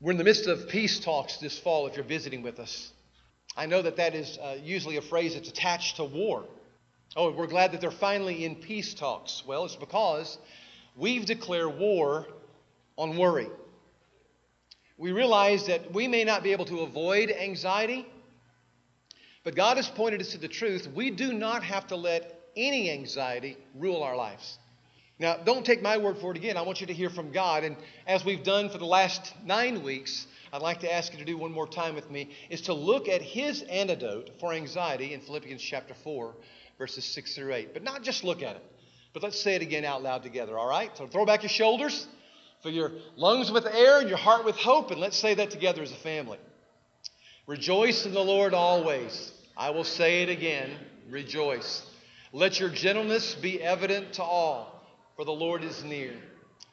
We're in the midst of peace talks this fall if you're visiting with us. I know that that is uh, usually a phrase that's attached to war. Oh, we're glad that they're finally in peace talks. Well, it's because we've declared war on worry. We realize that we may not be able to avoid anxiety, but God has pointed us to the truth. We do not have to let any anxiety rule our lives. Now, don't take my word for it again. I want you to hear from God. And as we've done for the last nine weeks, I'd like to ask you to do one more time with me, is to look at his antidote for anxiety in Philippians chapter 4, verses 6 through 8. But not just look at it, but let's say it again out loud together, all right? So throw back your shoulders, fill your lungs with air and your heart with hope, and let's say that together as a family. Rejoice in the Lord always. I will say it again rejoice. Let your gentleness be evident to all for the Lord is near.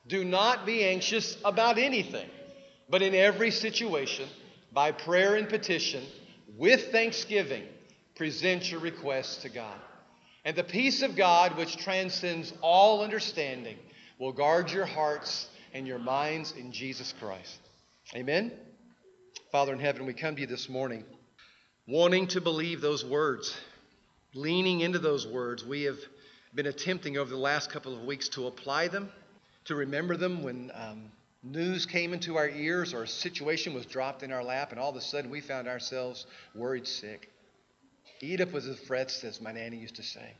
Do not be anxious about anything, but in every situation, by prayer and petition, with thanksgiving, present your requests to God. And the peace of God, which transcends all understanding, will guard your hearts and your minds in Jesus Christ. Amen. Father in heaven, we come to you this morning wanting to believe those words, leaning into those words. We have been attempting over the last couple of weeks to apply them, to remember them when um, news came into our ears or a situation was dropped in our lap, and all of a sudden we found ourselves worried sick. Eat up with the frets, as my nanny used to say.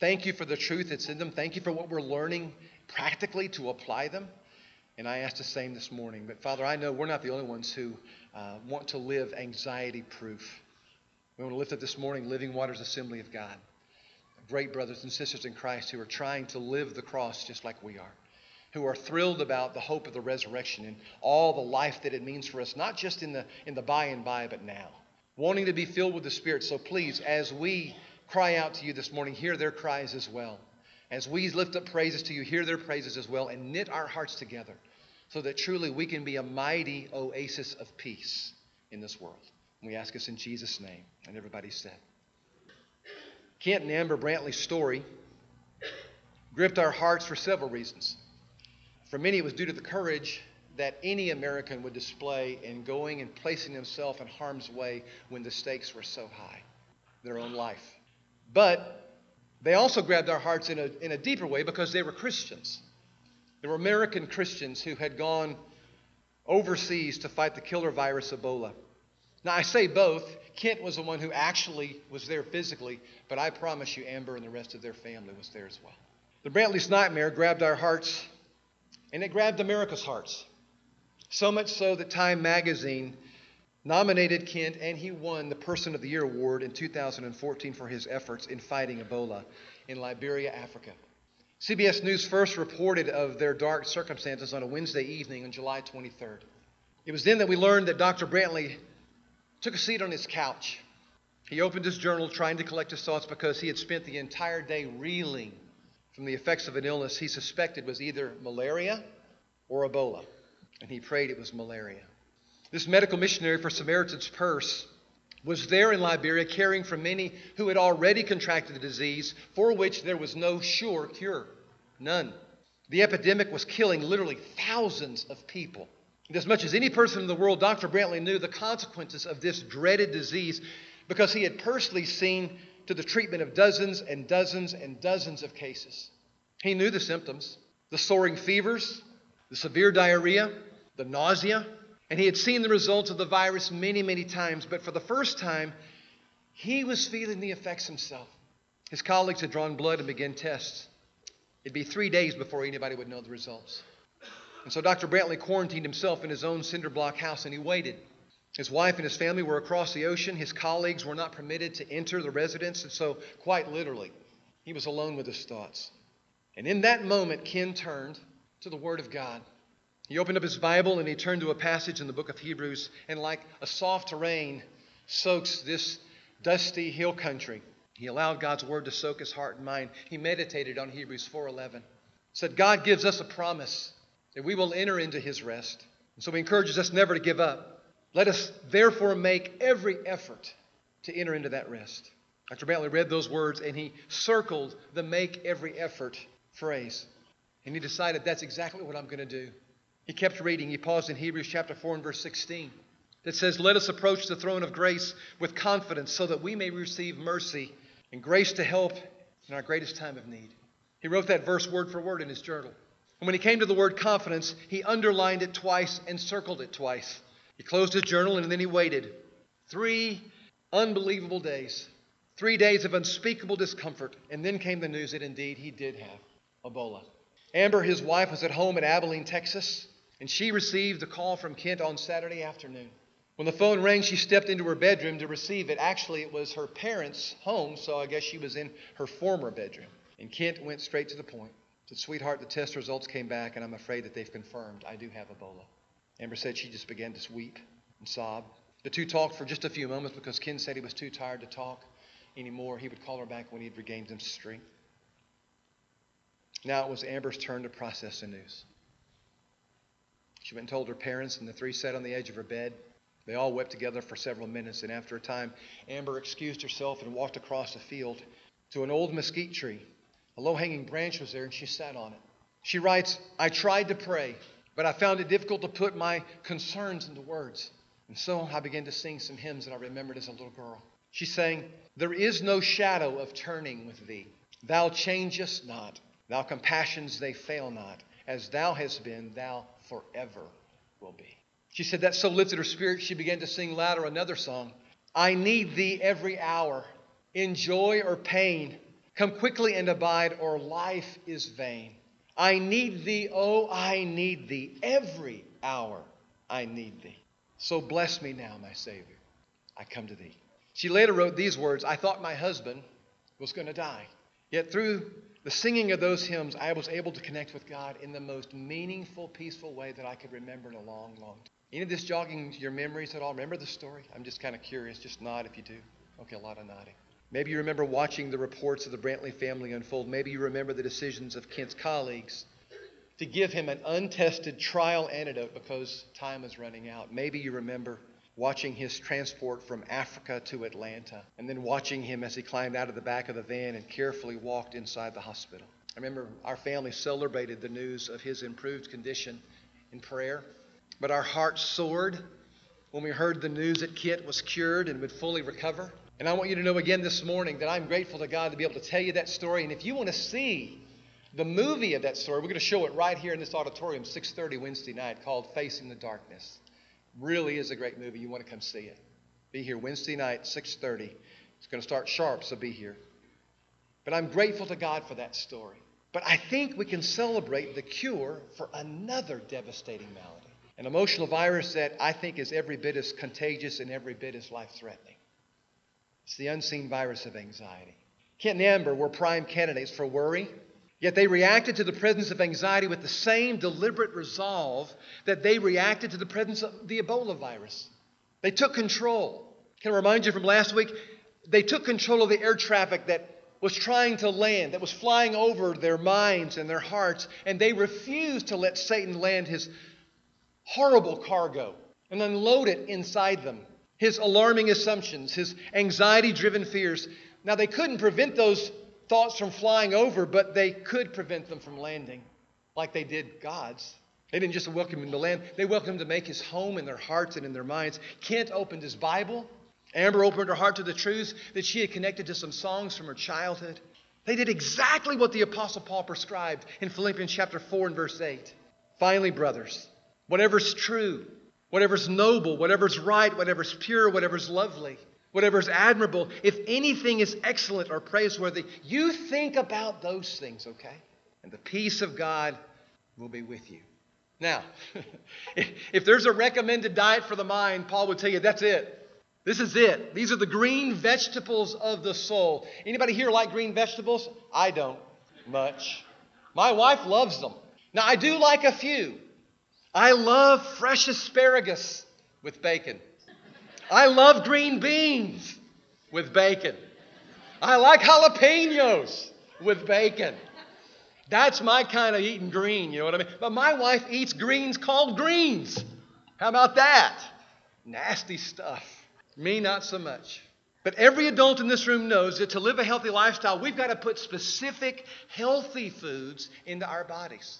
Thank you for the truth that's in them. Thank you for what we're learning practically to apply them. And I ask the same this morning. But Father, I know we're not the only ones who uh, want to live anxiety proof. We want to lift up this morning Living Waters Assembly of God great brothers and sisters in Christ who are trying to live the cross just like we are, who are thrilled about the hope of the resurrection and all the life that it means for us, not just in the, in the by and by, but now. Wanting to be filled with the Spirit. So please, as we cry out to you this morning, hear their cries as well. As we lift up praises to you, hear their praises as well, and knit our hearts together so that truly we can be a mighty oasis of peace in this world. And we ask us in Jesus' name. And everybody said, Kent and Amber Brantley's story gripped our hearts for several reasons. For many, it was due to the courage that any American would display in going and placing himself in harm's way when the stakes were so high, their own life. But they also grabbed our hearts in a, in a deeper way because they were Christians. They were American Christians who had gone overseas to fight the killer virus Ebola. Now, I say both. Kent was the one who actually was there physically, but I promise you, Amber and the rest of their family was there as well. The Brantley's nightmare grabbed our hearts, and it grabbed America's hearts. So much so that Time magazine nominated Kent, and he won the Person of the Year award in 2014 for his efforts in fighting Ebola in Liberia, Africa. CBS News first reported of their dark circumstances on a Wednesday evening on July 23rd. It was then that we learned that Dr. Brantley took a seat on his couch. He opened his journal trying to collect his thoughts because he had spent the entire day reeling from the effects of an illness he suspected was either malaria or Ebola. And he prayed it was malaria. This medical missionary for Samaritan's Purse was there in Liberia caring for many who had already contracted the disease for which there was no sure cure. None. The epidemic was killing literally thousands of people. And as much as any person in the world, Dr. Brantley knew the consequences of this dreaded disease because he had personally seen to the treatment of dozens and dozens and dozens of cases. He knew the symptoms the soaring fevers, the severe diarrhea, the nausea, and he had seen the results of the virus many, many times. But for the first time, he was feeling the effects himself. His colleagues had drawn blood and began tests. It'd be three days before anybody would know the results. And so Dr. Brantley quarantined himself in his own cinder block house and he waited. His wife and his family were across the ocean. His colleagues were not permitted to enter the residence. And so, quite literally, he was alone with his thoughts. And in that moment, Kent turned to the Word of God. He opened up his Bible and he turned to a passage in the book of Hebrews. And like a soft rain soaks this dusty hill country, he allowed God's Word to soak his heart and mind. He meditated on Hebrews 4.11. Said, God gives us a promise that we will enter into his rest. And so he encourages us never to give up. Let us therefore make every effort to enter into that rest. Dr. Brantley read those words and he circled the make every effort phrase. And he decided that's exactly what I'm going to do. He kept reading. He paused in Hebrews chapter 4 and verse 16 that says, Let us approach the throne of grace with confidence so that we may receive mercy and grace to help in our greatest time of need. He wrote that verse word for word in his journal. And when he came to the word confidence, he underlined it twice and circled it twice. He closed his journal and then he waited. Three unbelievable days. Three days of unspeakable discomfort. And then came the news that indeed he did have Ebola. Amber, his wife, was at home in Abilene, Texas, and she received a call from Kent on Saturday afternoon. When the phone rang, she stepped into her bedroom to receive it. Actually, it was her parents' home, so I guess she was in her former bedroom. And Kent went straight to the point. Said, Sweetheart, the test results came back, and I'm afraid that they've confirmed I do have Ebola. Amber said she just began to weep and sob. The two talked for just a few moments because Kent said he was too tired to talk anymore. He would call her back when he had regained some strength. Now it was Amber's turn to process the news. She went and told her parents, and the three sat on the edge of her bed. They all wept together for several minutes, and after a time, Amber excused herself and walked across the field to an old mesquite tree. A low hanging branch was there, and she sat on it. She writes, I tried to pray, but I found it difficult to put my concerns into words. And so I began to sing some hymns that I remembered as a little girl. She sang, There is no shadow of turning with thee. Thou changest not. Thou compassions, they fail not. As thou hast been, thou forever will be. She said that so lifted her spirit, she began to sing louder another song. I need thee every hour, in joy or pain. Come quickly and abide, or life is vain. I need thee, oh, I need thee. Every hour I need thee. So bless me now, my Savior. I come to thee. She later wrote these words I thought my husband was going to die. Yet through the singing of those hymns, I was able to connect with God in the most meaningful, peaceful way that I could remember in a long, long time. Any of this jogging your memories at all? Remember the story? I'm just kind of curious. Just nod if you do. Okay, a lot of nodding. Maybe you remember watching the reports of the Brantley family unfold. Maybe you remember the decisions of Kent's colleagues to give him an untested trial antidote because time is running out. Maybe you remember watching his transport from Africa to Atlanta, and then watching him as he climbed out of the back of the van and carefully walked inside the hospital. I remember our family celebrated the news of his improved condition in prayer, but our hearts soared when we heard the news that Kent was cured and would fully recover. And I want you to know again this morning that I'm grateful to God to be able to tell you that story. And if you want to see the movie of that story, we're going to show it right here in this auditorium, 6:30 Wednesday night, called Facing the Darkness. Really is a great movie. You want to come see it. Be here Wednesday night, 6:30. It's going to start sharp, so be here. But I'm grateful to God for that story. But I think we can celebrate the cure for another devastating malady. An emotional virus that I think is every bit as contagious and every bit as life threatening. It's the unseen virus of anxiety. Kent and Amber were prime candidates for worry, yet they reacted to the presence of anxiety with the same deliberate resolve that they reacted to the presence of the Ebola virus. They took control. Can I remind you from last week? They took control of the air traffic that was trying to land, that was flying over their minds and their hearts, and they refused to let Satan land his horrible cargo and unload it inside them. His alarming assumptions, his anxiety driven fears. Now, they couldn't prevent those thoughts from flying over, but they could prevent them from landing like they did God's. They didn't just welcome him to land, they welcomed him to make his home in their hearts and in their minds. Kent opened his Bible. Amber opened her heart to the truths that she had connected to some songs from her childhood. They did exactly what the Apostle Paul prescribed in Philippians chapter 4 and verse 8. Finally, brothers, whatever's true, whatever's noble, whatever's right, whatever's pure, whatever's lovely, whatever's admirable, if anything is excellent or praiseworthy, you think about those things, okay? And the peace of God will be with you. Now, if there's a recommended diet for the mind, Paul would tell you that's it. This is it. These are the green vegetables of the soul. Anybody here like green vegetables? I don't much. My wife loves them. Now, I do like a few. I love fresh asparagus with bacon. I love green beans with bacon. I like jalapenos with bacon. That's my kind of eating green, you know what I mean? But my wife eats greens called greens. How about that? Nasty stuff. Me, not so much. But every adult in this room knows that to live a healthy lifestyle, we've got to put specific healthy foods into our bodies.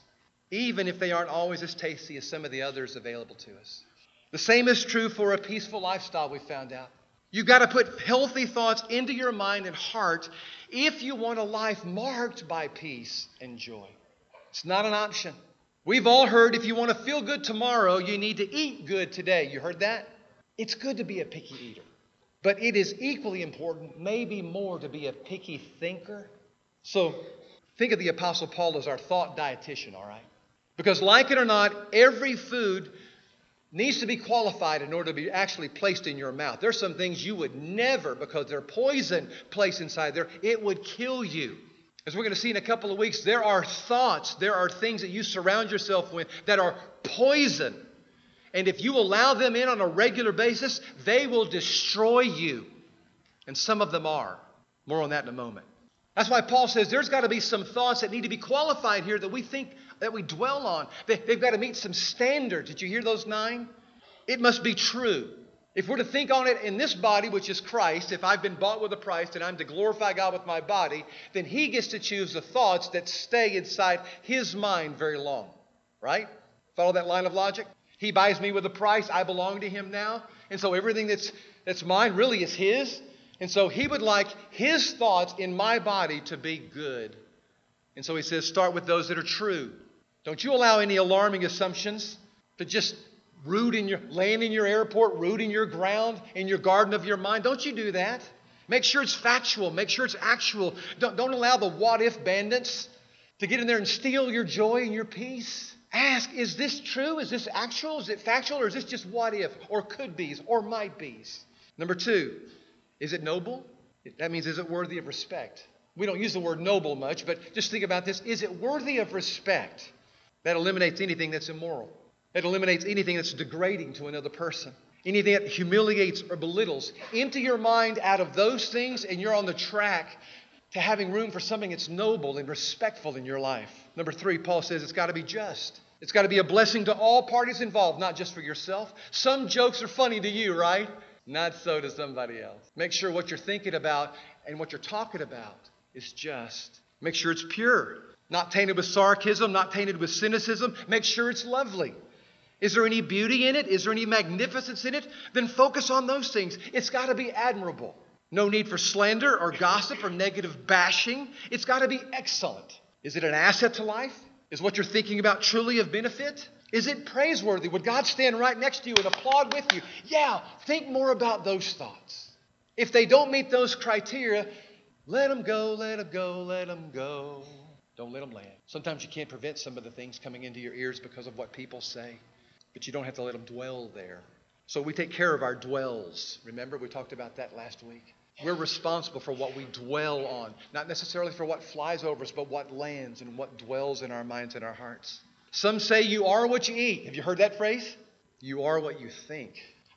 Even if they aren't always as tasty as some of the others available to us. The same is true for a peaceful lifestyle, we found out. You've got to put healthy thoughts into your mind and heart if you want a life marked by peace and joy. It's not an option. We've all heard if you want to feel good tomorrow, you need to eat good today. You heard that? It's good to be a picky eater, but it is equally important, maybe more, to be a picky thinker. So think of the Apostle Paul as our thought dietitian, all right? Because, like it or not, every food needs to be qualified in order to be actually placed in your mouth. There's some things you would never, because they're poison, place inside there. It would kill you. As we're going to see in a couple of weeks, there are thoughts, there are things that you surround yourself with that are poison. And if you allow them in on a regular basis, they will destroy you. And some of them are. More on that in a moment. That's why Paul says there's got to be some thoughts that need to be qualified here that we think that we dwell on. They, have got to meet some standards. Did you hear those nine? It must be true. If we're to think on it in this body, which is Christ, if I've been bought with a price and I'm to glorify God with my body, then He gets to choose the thoughts that stay inside His mind very long. Right? Follow that line of logic? He buys me with a price. I belong to Him now. And so everything that's, that's mine really is His. And so He would like His thoughts in my body to be good. And so He says, start with those that are true. Don't you allow any alarming assumptions to just root in your land in your airport, root in your ground, in your garden of your mind. Don't you do that. Make sure it's factual. Make sure it's actual. Don't, don't allow the what if bandits to get in there and steal your joy and your peace. Ask, is this true? Is this actual? Is it factual? Or is this just what if, or could be's, or might be's? Number two, is it noble? That means, is it worthy of respect? We don't use the word noble much, but just think about this. Is it worthy of respect? That eliminates anything that's immoral. It eliminates anything that's degrading to another person, anything that humiliates or belittles. Empty your mind out of those things, and you're on the track to having room for something that's noble and respectful in your life. Number three, Paul says it's got to be just. It's got to be a blessing to all parties involved, not just for yourself. Some jokes are funny to you, right? Not so to somebody else. Make sure what you're thinking about and what you're talking about is just. Make sure it's pure, not tainted with sarcasm, not tainted with cynicism. Make sure it's lovely. Is there any beauty in it? Is there any magnificence in it? Then focus on those things. It's got to be admirable. No need for slander or gossip or negative bashing. It's got to be excellent. Is it an asset to life? Is what you're thinking about truly of benefit? Is it praiseworthy? Would God stand right next to you and applaud with you? Yeah, think more about those thoughts. If they don't meet those criteria, let them go, let them go, let them go. Don't let them land. Sometimes you can't prevent some of the things coming into your ears because of what people say but you don't have to let them dwell there. So we take care of our dwells. Remember, we talked about that last week. We're responsible for what we dwell on, not necessarily for what flies over us, but what lands and what dwells in our minds and our hearts. Some say you are what you eat. Have you heard that phrase? You are what you think.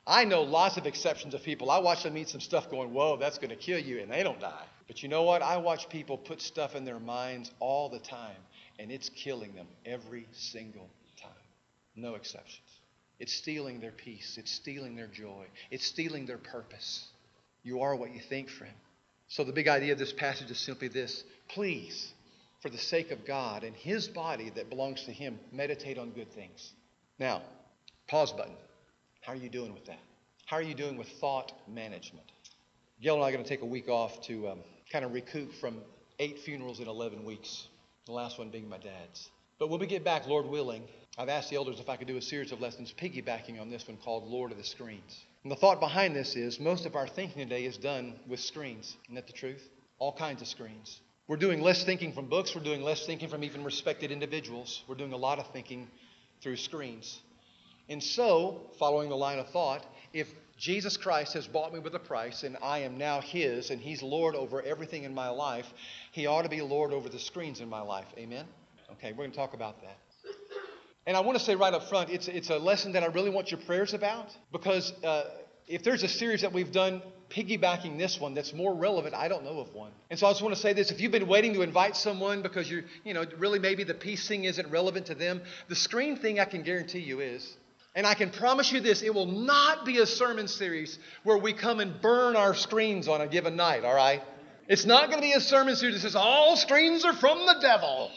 I know lots of exceptions of people. I watch them eat some stuff going, whoa, that's going to kill you, and they don't die. But you know what? I watch people put stuff in their minds all the time, and it's killing them every single time. No exceptions. It's stealing their peace. It's stealing their joy. It's stealing their purpose. You are what you think, friend. So, the big idea of this passage is simply this please, for the sake of God and His body that belongs to Him, meditate on good things. Now, pause button. How are you doing with that? How are you doing with thought management? Gail and I are going to take a week off to um, kind of recoup from eight funerals in 11 weeks, the last one being my dad's. But when we get back, Lord willing, I've asked the elders if I could do a series of lessons piggybacking on this one called Lord of the Screens. And the thought behind this is most of our thinking today is done with screens. Isn't that the truth? All kinds of screens. We're doing less thinking from books. We're doing less thinking from even respected individuals. We're doing a lot of thinking through screens. And so, following the line of thought, if Jesus Christ has bought me with a price and I am now His and He's Lord over everything in my life, He ought to be Lord over the screens in my life. Amen? Okay, we're going to talk about that. And I want to say right up front, it's, it's a lesson that I really want your prayers about because uh, if there's a series that we've done piggybacking this one that's more relevant, I don't know of one. And so I just want to say this if you've been waiting to invite someone because you're, you know, really maybe the peace thing isn't relevant to them, the screen thing I can guarantee you is. And I can promise you this it will not be a sermon series where we come and burn our screens on a given night, all right? It's not going to be a sermon series that says all screens are from the devil.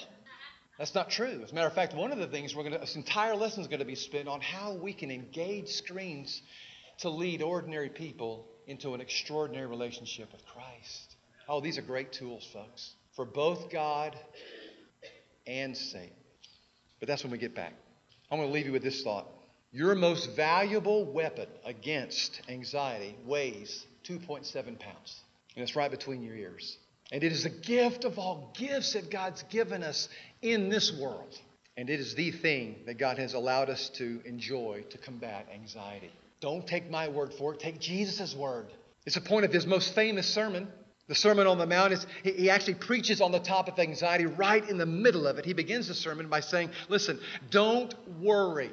That's not true. As a matter of fact, one of the things we're going to, this entire lesson is going to be spent on how we can engage screens to lead ordinary people into an extraordinary relationship with Christ. Oh, these are great tools, folks, for both God and Satan. But that's when we get back. I'm going to leave you with this thought. Your most valuable weapon against anxiety weighs 2.7 pounds, and it's right between your ears. And it is a gift of all gifts that God's given us in this world. And it is the thing that God has allowed us to enjoy to combat anxiety. Don't take my word for it, take Jesus' word. It's a point of his most famous sermon. The Sermon on the Mount is he actually preaches on the topic of anxiety right in the middle of it. He begins the sermon by saying, Listen, don't worry.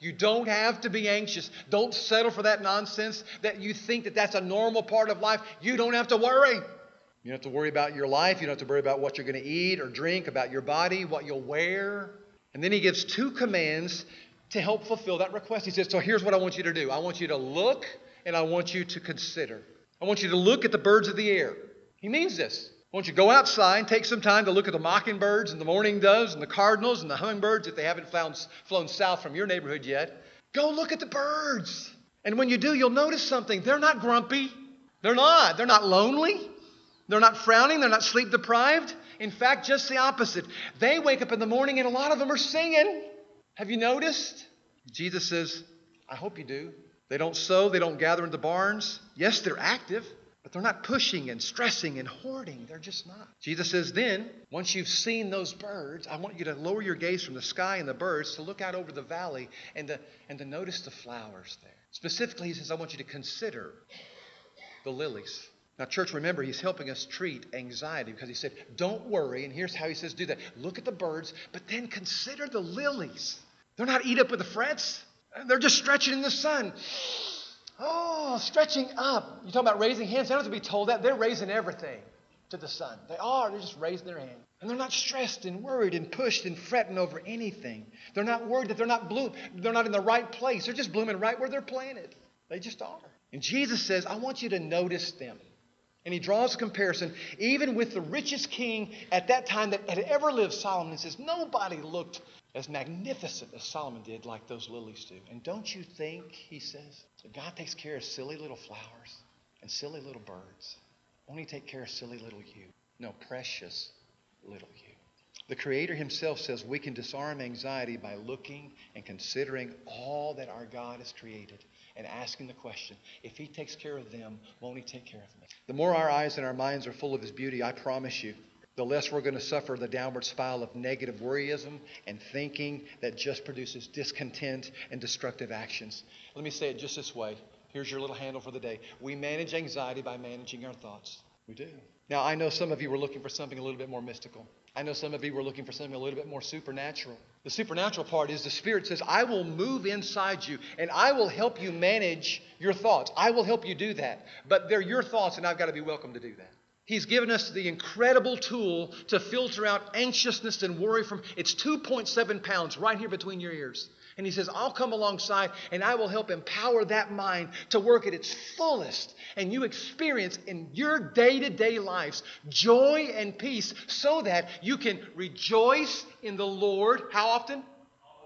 You don't have to be anxious. Don't settle for that nonsense that you think that that's a normal part of life. You don't have to worry. You don't have to worry about your life. You don't have to worry about what you're going to eat or drink, about your body, what you'll wear. And then he gives two commands to help fulfill that request. He says, So here's what I want you to do I want you to look and I want you to consider. I want you to look at the birds of the air. He means this. I want you to go outside and take some time to look at the mockingbirds and the mourning doves and the cardinals and the hummingbirds if they haven't flown, flown south from your neighborhood yet. Go look at the birds. And when you do, you'll notice something. They're not grumpy. They're not. They're not lonely. They're not frowning. They're not sleep deprived. In fact, just the opposite. They wake up in the morning and a lot of them are singing. Have you noticed? Jesus says, I hope you do. They don't sow, they don't gather into barns. Yes, they're active, but they're not pushing and stressing and hoarding. They're just not. Jesus says, then, once you've seen those birds, I want you to lower your gaze from the sky and the birds to look out over the valley and to, and to notice the flowers there. Specifically, he says, I want you to consider the lilies. Now, church, remember, he's helping us treat anxiety because he said, Don't worry. And here's how he says, Do that. Look at the birds, but then consider the lilies. They're not eat up with the frets, they're just stretching in the sun. Oh, stretching up. You talk about raising hands. They don't have to be told that. They're raising everything to the sun. They are. They're just raising their hand. And they're not stressed and worried and pushed and fretting over anything. They're not worried that they're not bloom. They're not in the right place. They're just blooming right where they're planted. They just are. And Jesus says, I want you to notice them. And he draws a comparison even with the richest king at that time that had ever lived, Solomon, says, Nobody looked as magnificent as Solomon did, like those lilies do. And don't you think, he says, that God takes care of silly little flowers and silly little birds? Won't he take care of silly little you? No, precious little you. The Creator Himself says we can disarm anxiety by looking and considering all that our God has created and asking the question if He takes care of them, won't He take care of me? The more our eyes and our minds are full of His beauty, I promise you, the less we're going to suffer the downward spiral of negative worryism and thinking that just produces discontent and destructive actions. Let me say it just this way. Here's your little handle for the day. We manage anxiety by managing our thoughts. We do. Now, I know some of you were looking for something a little bit more mystical. I know some of you were looking for something a little bit more supernatural. The supernatural part is the Spirit says, I will move inside you and I will help you manage your thoughts. I will help you do that. But they're your thoughts, and I've got to be welcome to do that. He's given us the incredible tool to filter out anxiousness and worry from it's 2.7 pounds right here between your ears. And he says, I'll come alongside and I will help empower that mind to work at its fullest. And you experience in your day to day lives joy and peace so that you can rejoice in the Lord. How often?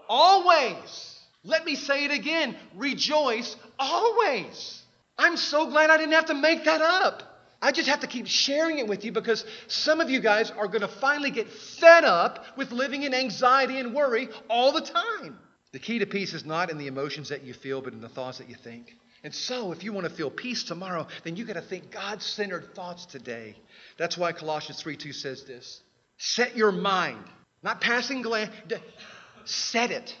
Always. Let me say it again rejoice always. I'm so glad I didn't have to make that up. I just have to keep sharing it with you because some of you guys are going to finally get fed up with living in anxiety and worry all the time. The key to peace is not in the emotions that you feel, but in the thoughts that you think. And so, if you want to feel peace tomorrow, then you got to think God centered thoughts today. That's why Colossians 3 2 says this Set your mind, not passing glance, set it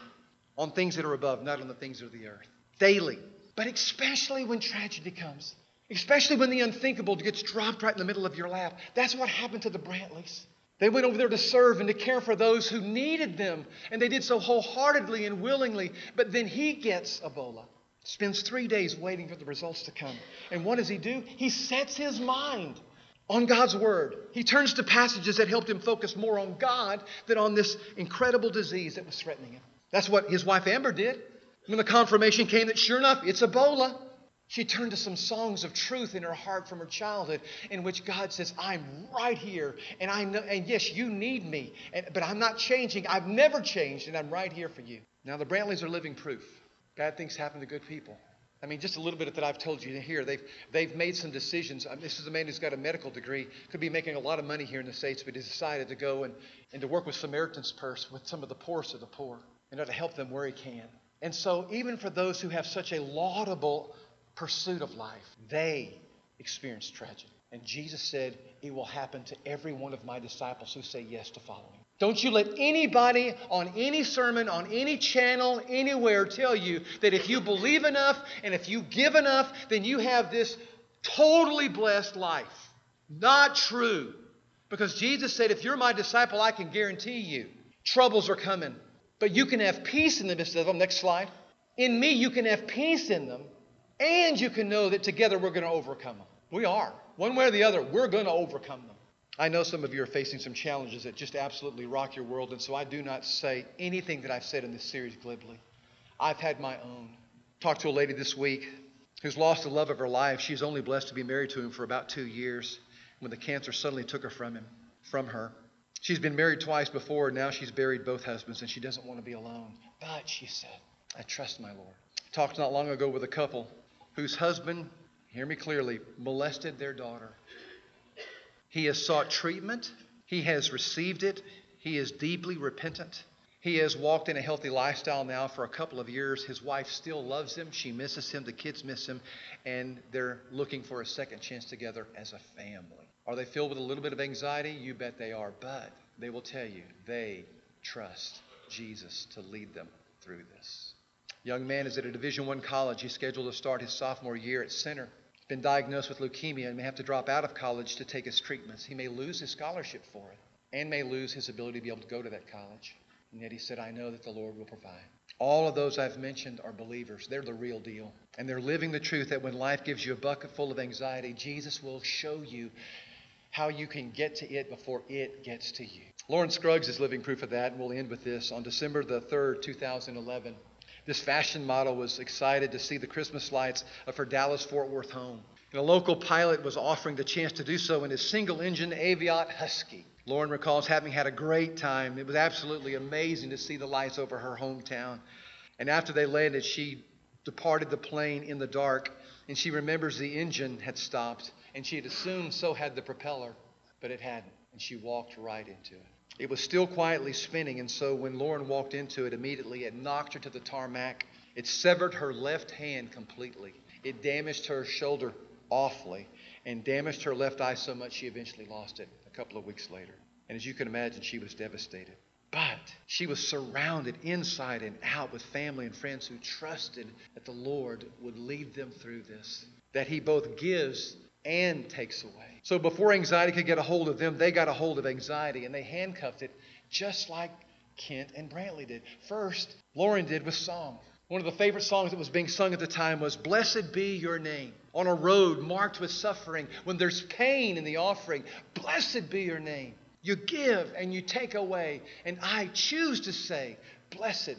on things that are above, not on the things of the earth. Daily. But especially when tragedy comes. Especially when the unthinkable gets dropped right in the middle of your lap. That's what happened to the Brantleys. They went over there to serve and to care for those who needed them, and they did so wholeheartedly and willingly. But then he gets Ebola, spends three days waiting for the results to come. And what does he do? He sets his mind on God's Word. He turns to passages that helped him focus more on God than on this incredible disease that was threatening him. That's what his wife Amber did. When the confirmation came that sure enough, it's Ebola. She turned to some songs of truth in her heart from her childhood, in which God says, "I'm right here, and I know, and yes, you need me, and, but I'm not changing. I've never changed, and I'm right here for you." Now the Brantleys are living proof. Bad things happen to good people. I mean, just a little bit of that I've told you here. They've, they've made some decisions. I mean, this is a man who's got a medical degree, could be making a lot of money here in the States, but he decided to go and, and to work with Samaritan's Purse, with some of the poorest of the poor, and to help them where he can. And so, even for those who have such a laudable pursuit of life, they experienced tragedy. And Jesus said, It will happen to every one of my disciples who say yes to following. Don't you let anybody on any sermon, on any channel, anywhere tell you that if you believe enough and if you give enough, then you have this totally blessed life. Not true. Because Jesus said, if you're my disciple, I can guarantee you troubles are coming. But you can have peace in the midst of them. Next slide. In me, you can have peace in them, and you can know that together we're going to overcome them. We are. One way or the other, we're going to overcome them. I know some of you are facing some challenges that just absolutely rock your world, and so I do not say anything that I've said in this series glibly. I've had my own. Talked to a lady this week who's lost the love of her life. She's only blessed to be married to him for about two years when the cancer suddenly took her from him, from her. She's been married twice before, now she's buried both husbands, and she doesn't want to be alone. But she said, I trust my Lord. Talked not long ago with a couple whose husband, hear me clearly, molested their daughter. He has sought treatment, he has received it, he is deeply repentant. He has walked in a healthy lifestyle now for a couple of years. His wife still loves him. She misses him. The kids miss him. And they're looking for a second chance together as a family. Are they filled with a little bit of anxiety? You bet they are. But they will tell you they trust Jesus to lead them through this. Young man is at a Division One college. He's scheduled to start his sophomore year at center been diagnosed with leukemia and may have to drop out of college to take his treatments. He may lose his scholarship for it and may lose his ability to be able to go to that college. And yet he said, I know that the Lord will provide. All of those I've mentioned are believers. They're the real deal. And they're living the truth that when life gives you a bucket full of anxiety, Jesus will show you how you can get to it before it gets to you. Lauren Scruggs is living proof of that, and we'll end with this. On December the 3rd, 2011, this fashion model was excited to see the Christmas lights of her Dallas Fort Worth home. And a local pilot was offering the chance to do so in his single engine Aviat Husky. Lauren recalls having had a great time. It was absolutely amazing to see the lights over her hometown. And after they landed, she departed the plane in the dark, and she remembers the engine had stopped, and she had assumed so had the propeller, but it hadn't, and she walked right into it. It was still quietly spinning, and so when Lauren walked into it immediately, it knocked her to the tarmac. It severed her left hand completely. It damaged her shoulder awfully and damaged her left eye so much she eventually lost it a couple of weeks later. And as you can imagine, she was devastated. But she was surrounded inside and out with family and friends who trusted that the Lord would lead them through this, that He both gives and takes away. So before anxiety could get a hold of them, they got a hold of anxiety and they handcuffed it just like Kent and Brantley did. First, Lauren did with song. One of the favorite songs that was being sung at the time was Blessed Be Your Name. On a road marked with suffering, when there's pain in the offering, blessed be your name. You give and you take away. And I choose to say, Blessed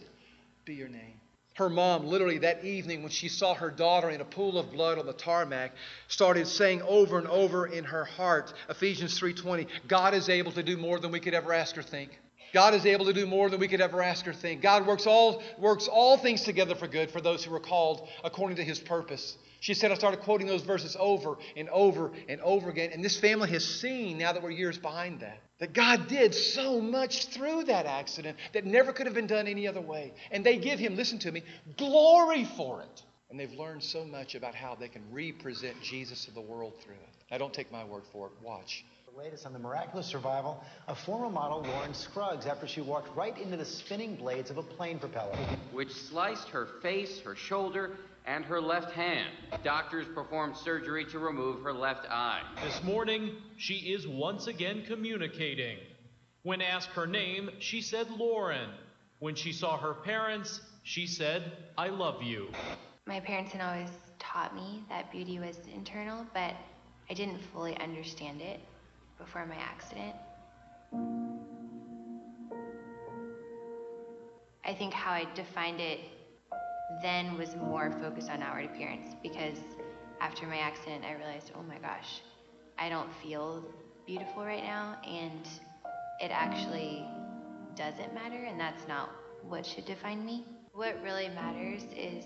be your name. Her mom, literally that evening, when she saw her daughter in a pool of blood on the tarmac, started saying over and over in her heart, Ephesians 3:20, God is able to do more than we could ever ask or think. God is able to do more than we could ever ask or think. God works all, works all things together for good for those who are called according to his purpose. She said, I started quoting those verses over and over and over again. And this family has seen, now that we're years behind that, that God did so much through that accident that never could have been done any other way. And they give Him, listen to me, glory for it. And they've learned so much about how they can represent Jesus to the world through it. Now, don't take my word for it. Watch. The latest on the miraculous survival of former model Lauren Scruggs after she walked right into the spinning blades of a plane propeller. Which sliced her face, her shoulder, and her left hand. Doctors performed surgery to remove her left eye. This morning, she is once again communicating. When asked her name, she said Lauren. When she saw her parents, she said, I love you. My parents had always taught me that beauty was internal, but I didn't fully understand it before my accident. I think how I defined it then was more focused on outward appearance because after my accident, I realized, oh my gosh, I don't feel beautiful right now, and it actually doesn't matter, and that's not what should define me. What really matters is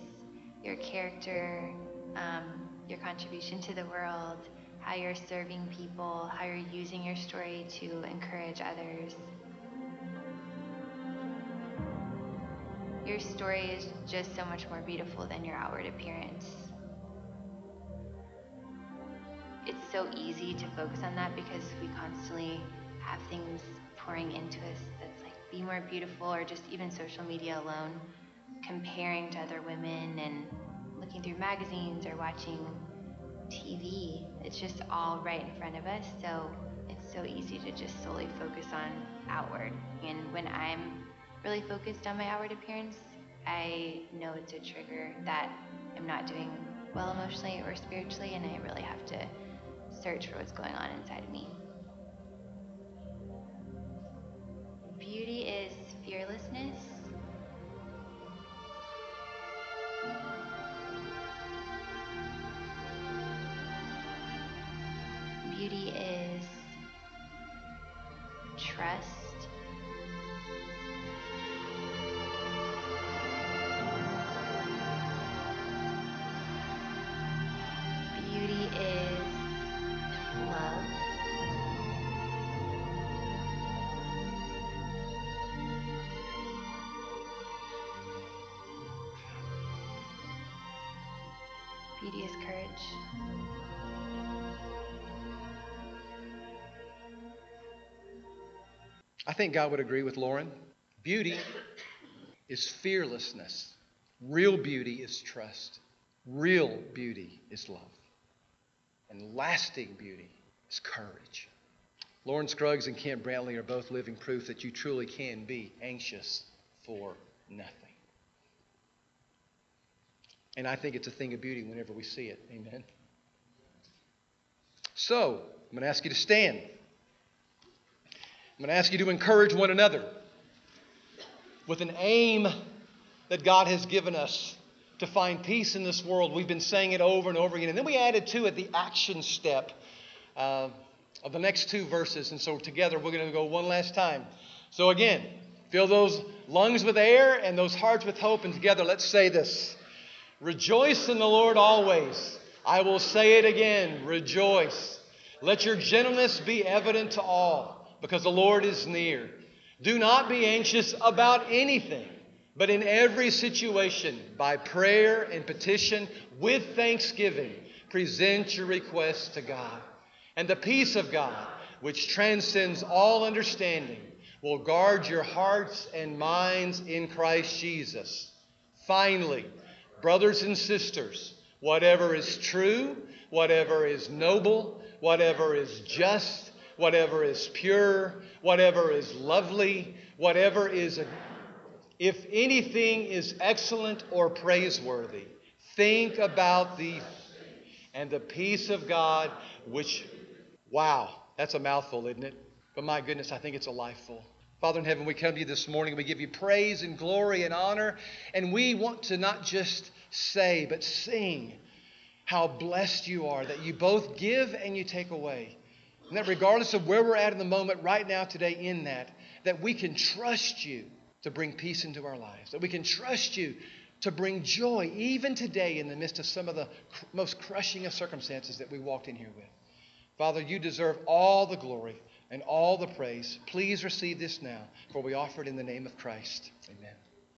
your character, um, your contribution to the world, how you're serving people, how you're using your story to encourage others. Your story is just so much more beautiful than your outward appearance. It's so easy to focus on that because we constantly have things pouring into us that's like be more beautiful or just even social media alone comparing to other women and looking through magazines or watching TV. It's just all right in front of us, so it's so easy to just solely focus on outward. And when I'm really focused on my outward appearance, I know it's a trigger that I'm not doing well emotionally or spiritually, and I really have to search for what's going on inside of me. Beauty is fearlessness. Beauty is trust. Beauty is courage. I think God would agree with Lauren. Beauty is fearlessness. Real beauty is trust. Real beauty is love. And lasting beauty is courage. Lauren Scruggs and Kent Brantley are both living proof that you truly can be anxious for nothing. And I think it's a thing of beauty whenever we see it. Amen. So, I'm going to ask you to stand. I'm going to ask you to encourage one another with an aim that God has given us to find peace in this world. We've been saying it over and over again. And then we added to it the action step uh, of the next two verses. And so together we're going to go one last time. So again, fill those lungs with air and those hearts with hope. And together let's say this Rejoice in the Lord always. I will say it again rejoice. Let your gentleness be evident to all because the Lord is near. Do not be anxious about anything, but in every situation, by prayer and petition, with thanksgiving, present your requests to God. And the peace of God, which transcends all understanding, will guard your hearts and minds in Christ Jesus. Finally, brothers and sisters, whatever is true, whatever is noble, whatever is just, whatever is pure, whatever is lovely, whatever is, if anything is excellent or praiseworthy, think about the and the peace of God, which, wow, that's a mouthful, isn't it? But my goodness, I think it's a life full. Father in heaven, we come to you this morning we give you praise and glory and honor. And we want to not just say, but sing how blessed you are that you both give and you take away. And that regardless of where we're at in the moment, right now, today, in that, that we can trust you to bring peace into our lives, that we can trust you to bring joy, even today, in the midst of some of the most crushing of circumstances that we walked in here with. Father, you deserve all the glory and all the praise. Please receive this now, for we offer it in the name of Christ. Amen.